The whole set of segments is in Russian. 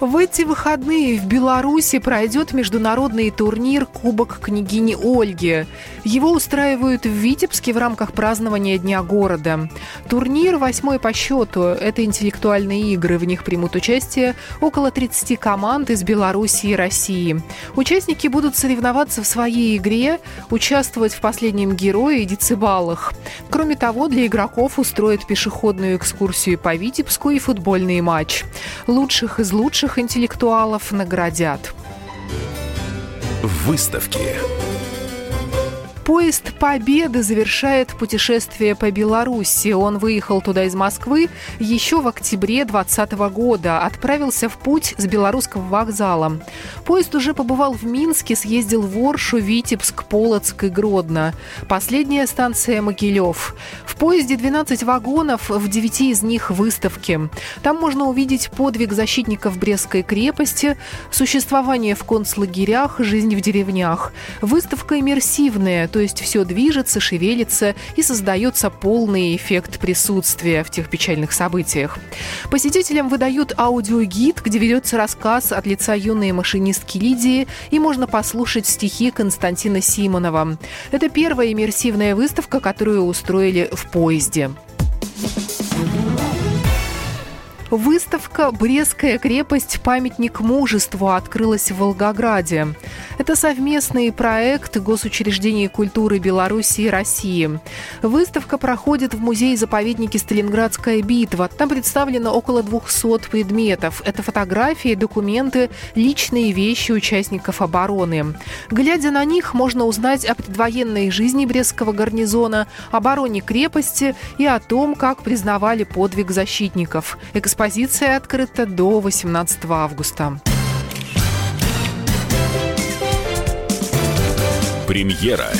В эти выходные в Беларуси пройдет международный турнир «Кубок княгини Ольги». Его устраивают в Витебске в рамках празднования Дня города. Турнир восьмой по счету. Это интеллектуальные игры. В них примут участие около 30 команд из Беларуси и России. Участники будут соревноваться в своей игре, участвовать в последнем герое и децибалах. Кроме того, для игроков устроят пешеходную экскурсию по Витебску и футбольный матч. Лучших из лучших лучших интеллектуалов наградят. Выставки. Поезд «Победы» завершает путешествие по Беларуси. Он выехал туда из Москвы еще в октябре 2020 года. Отправился в путь с белорусского вокзала. Поезд уже побывал в Минске, съездил в Оршу, Витебск, Полоцк и Гродно. Последняя станция Могилев. В поезде 12 вагонов, в 9 из них выставки. Там можно увидеть подвиг защитников Брестской крепости, существование в концлагерях, жизнь в деревнях. Выставка иммерсивная, есть все движется, шевелится и создается полный эффект присутствия в тех печальных событиях. Посетителям выдают аудиогид, где ведется рассказ от лица юной машинистки Лидии, и можно послушать стихи Константина Симонова. Это первая иммерсивная выставка, которую устроили в поезде. Выставка «Брестская крепость. Памятник мужеству» открылась в Волгограде. Это совместный проект госучреждений культуры Беларуси и России. Выставка проходит в музее-заповеднике «Сталинградская битва». Там представлено около 200 предметов. Это фотографии, документы, личные вещи участников обороны. Глядя на них, можно узнать о предвоенной жизни Брестского гарнизона, обороне крепости и о том, как признавали подвиг защитников. Экспозиция открыта до 18 августа. Премьера.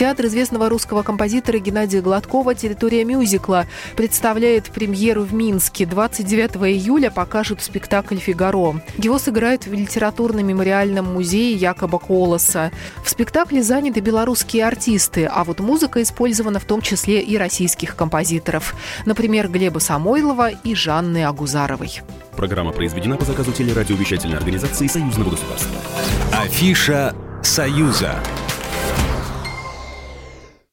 Театр известного русского композитора Геннадия Гладкова «Территория мюзикла» представляет премьеру в Минске. 29 июля покажут спектакль «Фигаро». Его сыграют в литературно-мемориальном музее Якоба Колоса. В спектакле заняты белорусские артисты, а вот музыка использована в том числе и российских композиторов. Например, Глеба Самойлова и Жанны Агузаровой. Программа произведена по заказу телерадиовещательной организации Союзного государства. Афиша «Союза».